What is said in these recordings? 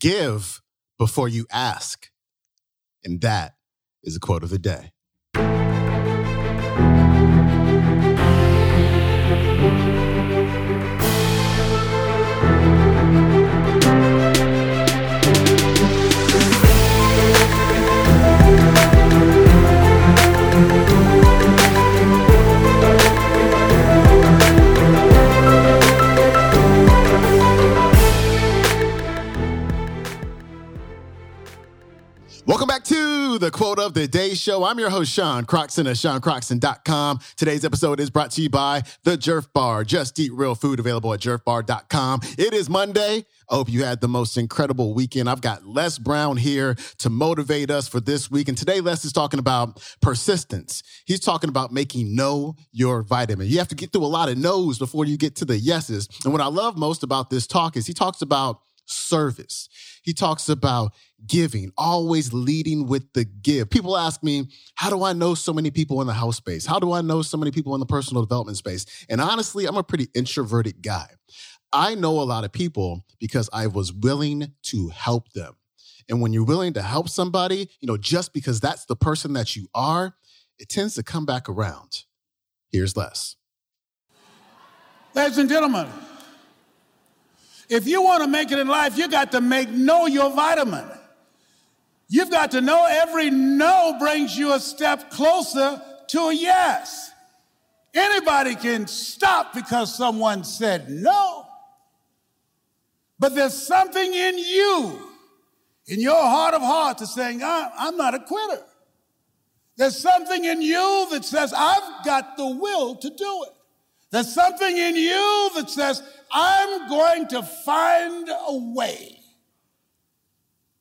give before you ask. And that is a quote of the day. Of the Day Show. I'm your host, Sean Croxton of SeanCroxton.com. Today's episode is brought to you by The Jerf Bar. Just eat real food available at jerfbar.com. It is Monday. I hope you had the most incredible weekend. I've got Les Brown here to motivate us for this week. And today, Les is talking about persistence. He's talking about making no your vitamin. You have to get through a lot of no's before you get to the yeses. And what I love most about this talk is he talks about service. He talks about giving, always leading with the give. People ask me, how do I know so many people in the house space? How do I know so many people in the personal development space? And honestly, I'm a pretty introverted guy. I know a lot of people because I was willing to help them. And when you're willing to help somebody, you know, just because that's the person that you are, it tends to come back around. Here's Les. Ladies and gentlemen, if you want to make it in life, you got to make no your vitamin. You've got to know every no brings you a step closer to a yes. Anybody can stop because someone said no. But there's something in you, in your heart of hearts, that's saying, I'm not a quitter. There's something in you that says, I've got the will to do it. There's something in you that says, I'm going to find a way.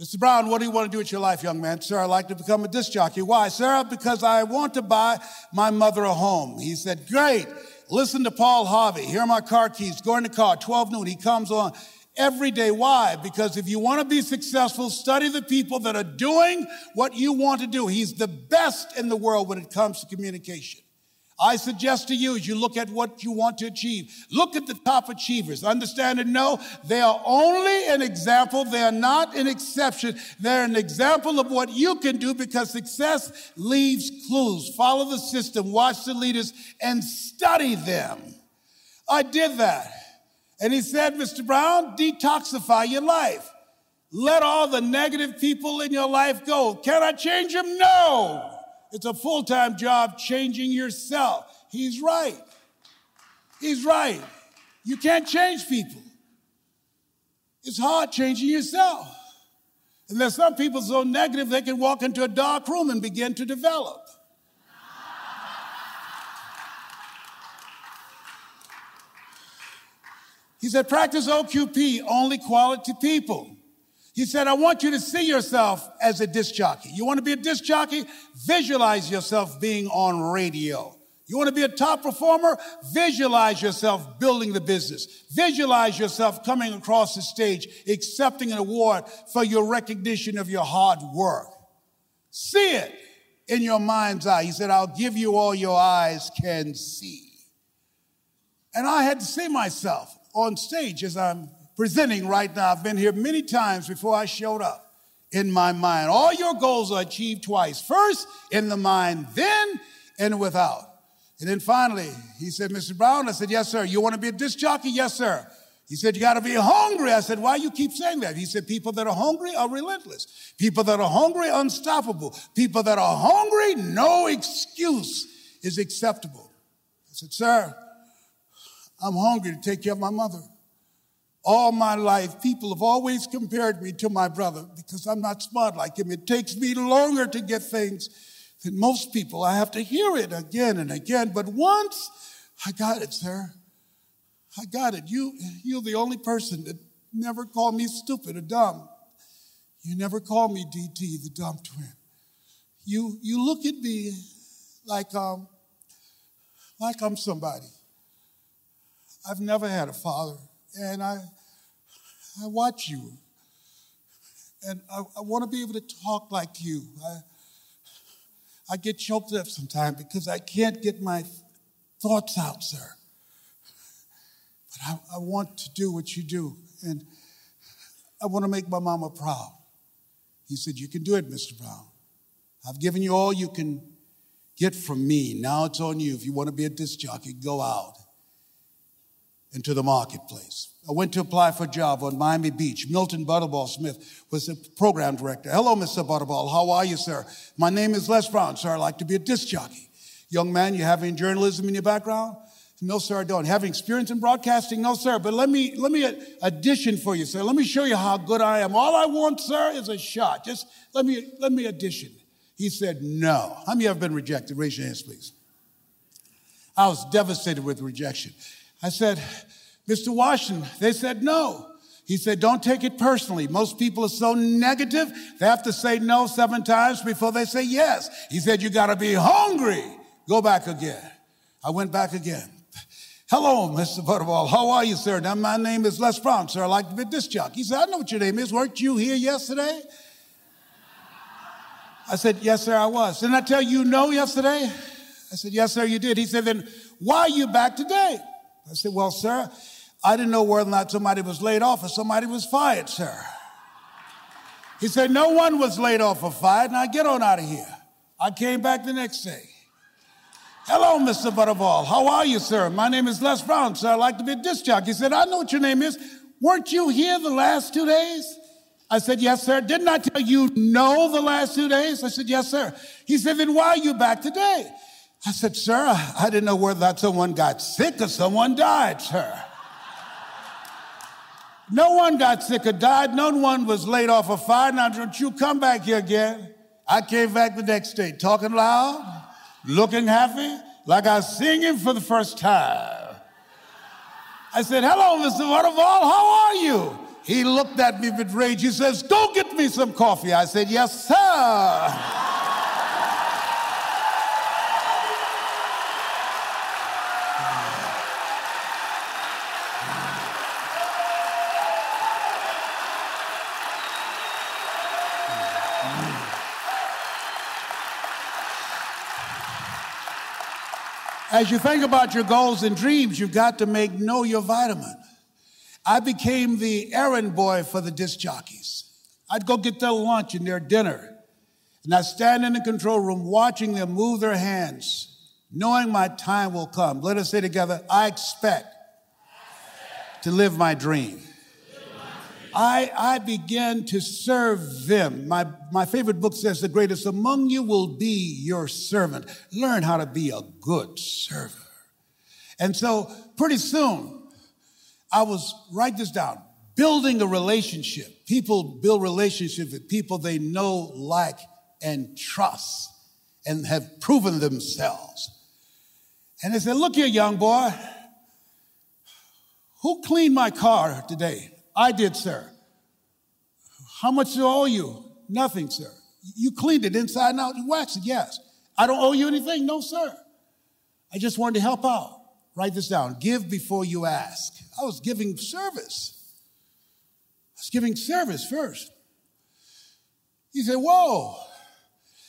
Mr. Brown, what do you want to do with your life, young man? Sir, I'd like to become a disc jockey. Why? Sir, because I want to buy my mother a home. He said, Great. Listen to Paul Harvey. Here are my car keys. Go in the car, 12 noon. He comes on every day. Why? Because if you want to be successful, study the people that are doing what you want to do. He's the best in the world when it comes to communication. I suggest to you as you look at what you want to achieve, look at the top achievers. Understand and know they are only an example. They are not an exception. They're an example of what you can do because success leaves clues. Follow the system, watch the leaders, and study them. I did that. And he said, Mr. Brown, detoxify your life. Let all the negative people in your life go. Can I change them? No. It's a full time job changing yourself. He's right. He's right. You can't change people. It's hard changing yourself. And there's some people so negative they can walk into a dark room and begin to develop. He said, practice OQP, only quality people. He said, I want you to see yourself as a disc jockey. You want to be a disc jockey? Visualize yourself being on radio. You want to be a top performer? Visualize yourself building the business. Visualize yourself coming across the stage, accepting an award for your recognition of your hard work. See it in your mind's eye. He said, I'll give you all your eyes can see. And I had to see myself on stage as I'm presenting right now. I've been here many times before I showed up in my mind. All your goals are achieved twice first in the mind, then and without. And then finally, he said, Mr. Brown, I said, Yes, sir. You want to be a disc jockey? Yes, sir. He said, You got to be hungry. I said, Why you keep saying that? He said, People that are hungry are relentless. People that are hungry, unstoppable. People that are hungry, no excuse is acceptable. I said, Sir, I'm hungry to take care of my mother. All my life, people have always compared me to my brother because I'm not smart like him. It takes me longer to get things than most people. I have to hear it again and again. But once I got it, sir. I got it. You, you're the only person that never called me stupid or dumb. You never called me DT, the dumb twin. You, you look at me like, um, like I'm somebody. I've never had a father and I, I watch you. And I, I want to be able to talk like you. I, I get choked up sometimes because I can't get my thoughts out, sir. But I, I want to do what you do. And I want to make my mama proud. He said, You can do it, Mr. Brown. I've given you all you can get from me. Now it's on you. If you want to be a disc jockey, go out into the marketplace. I went to apply for a job on Miami Beach. Milton Butterball Smith was the program director. Hello, Mr. Butterball. How are you, sir? My name is Les Brown, sir. I'd like to be a disc jockey. Young man, you have any journalism in your background? No, sir, I don't. Having experience in broadcasting? No, sir. But let me, let me audition for you, sir. Let me show you how good I am. All I want, sir, is a shot. Just let me, let me audition. He said, no. How many have been rejected? Raise your hands, please. I was devastated with rejection. I said, Mr. Washington, they said no. He said, don't take it personally. Most people are so negative, they have to say no seven times before they say yes. He said, you gotta be hungry. Go back again. I went back again. Hello, Mr. Butterball. How are you, sir? Now, my name is Les Brown, sir. I like to be this jockey. He said, I know what your name is. Weren't you here yesterday? I said, Yes, sir, I was. Didn't I tell you no yesterday? I said, Yes, sir, you did. He said, Then why are you back today? I said, Well, sir, I didn't know whether or not somebody was laid off or somebody was fired, sir. He said, No one was laid off or fired. Now get on out of here. I came back the next day. Hello, Mr. Butterball. How are you, sir? My name is Les Brown, sir. I'd like to be a disc jockey. He said, I know what your name is. Weren't you here the last two days? I said, Yes, sir. Didn't I tell you no the last two days? I said, Yes, sir. He said, Then why are you back today? I said, Sir, I didn't know whether that someone got sick or someone died, sir. No one got sick or died. No one was laid off or fired. Now, don't you come back here again. I came back the next day talking loud looking happy, like I was singing for the first time. I said, Hello, Mr. Waterfall, how are you? He looked at me with rage. He says, Go get me some coffee. I said, Yes, sir. As you think about your goals and dreams, you've got to make no your vitamin. I became the errand boy for the disc jockeys. I'd go get their lunch and their dinner. And I'd stand in the control room watching them move their hands, knowing my time will come. Let us say together, I expect, to live my dream. I, I began to serve them. My, my favorite book says, The greatest among you will be your servant. Learn how to be a good server. And so, pretty soon, I was, write this down, building a relationship. People build relationships with people they know, like, and trust, and have proven themselves. And they said, Look here, young boy, who cleaned my car today? I did, sir. How much do I owe you? Nothing, sir. You cleaned it inside and out. You waxed it, yes. I don't owe you anything? No, sir. I just wanted to help out. Write this down. Give before you ask. I was giving service. I was giving service first. He said, Whoa.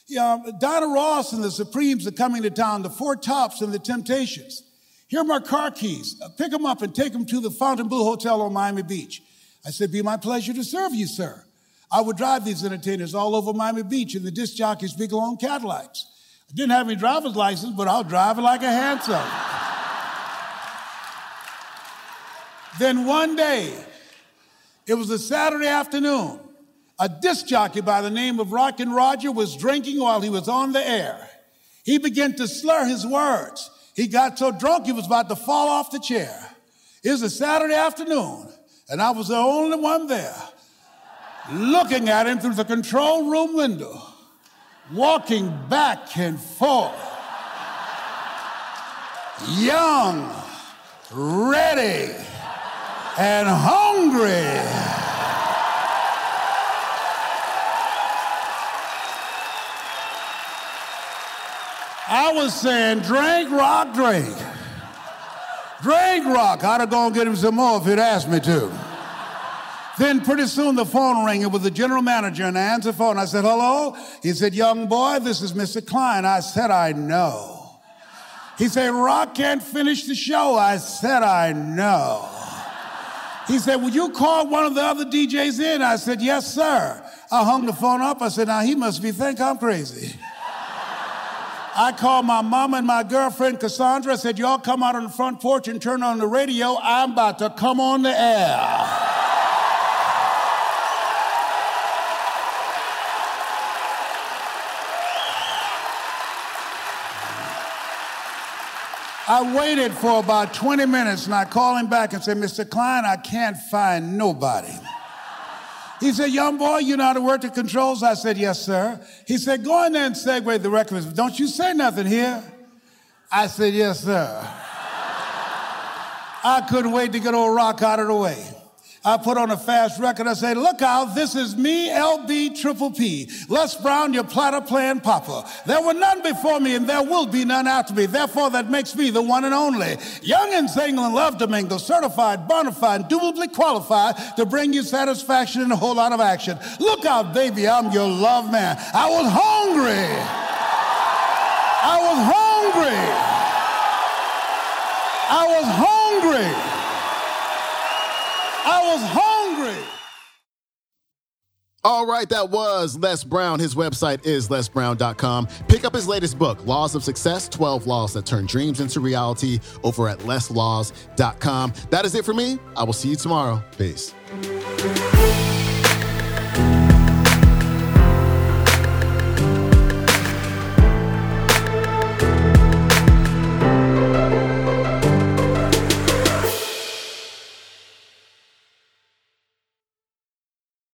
Yeah, Diana Ross and the Supremes are coming to town, the Four Tops and the Temptations. Here are my car keys. Pick them up and take them to the Fontainebleau Hotel on Miami Beach. I said, Be my pleasure to serve you, sir. I would drive these entertainers all over Miami Beach in the disc jockeys' big long Cadillacs. I didn't have any driver's license, but I'll drive it like a handsome. then one day, it was a Saturday afternoon, a disc jockey by the name of Rockin' Roger was drinking while he was on the air. He began to slur his words. He got so drunk he was about to fall off the chair. It was a Saturday afternoon and I was the only one there looking at him through the control room window, walking back and forth. Young, ready, and hungry. I was saying, drink, rock, drink. Drink rock. I'd have gone get him some more if he'd asked me to. Then pretty soon the phone rang. It was the general manager, and I answered the phone. I said, hello? He said, young boy, this is Mr. Klein. I said, I know. He said, Rock can't finish the show. I said, I know. He said, Would you call one of the other DJs in? I said, Yes, sir. I hung the phone up. I said, Now he must be think I'm crazy. I called my mom and my girlfriend Cassandra. I said, Y'all come out on the front porch and turn on the radio. I'm about to come on the air. I waited for about 20 minutes and I called him back and said, Mr. Klein, I can't find nobody. He said, Young boy, you know how to work the controls? I said, Yes, sir. He said, Go in there and segue the record. Don't you say nothing here. I said, Yes, sir. I couldn't wait to get old rock out of the way. I put on a fast record. I say, look out, this is me, LB Triple P. Les Brown, your platter playing papa. There were none before me and there will be none after me. Therefore, that makes me the one and only. Young and single and love to mingle, certified, bona fide, indubitably qualified to bring you satisfaction and a whole lot of action. Look out, baby, I'm your love man. I was hungry. I was hungry. I was hungry. I was hungry. All right, that was Les Brown. His website is lesbrown.com. Pick up his latest book, Laws of Success 12 Laws That Turn Dreams into Reality, over at leslaws.com. That is it for me. I will see you tomorrow. Peace.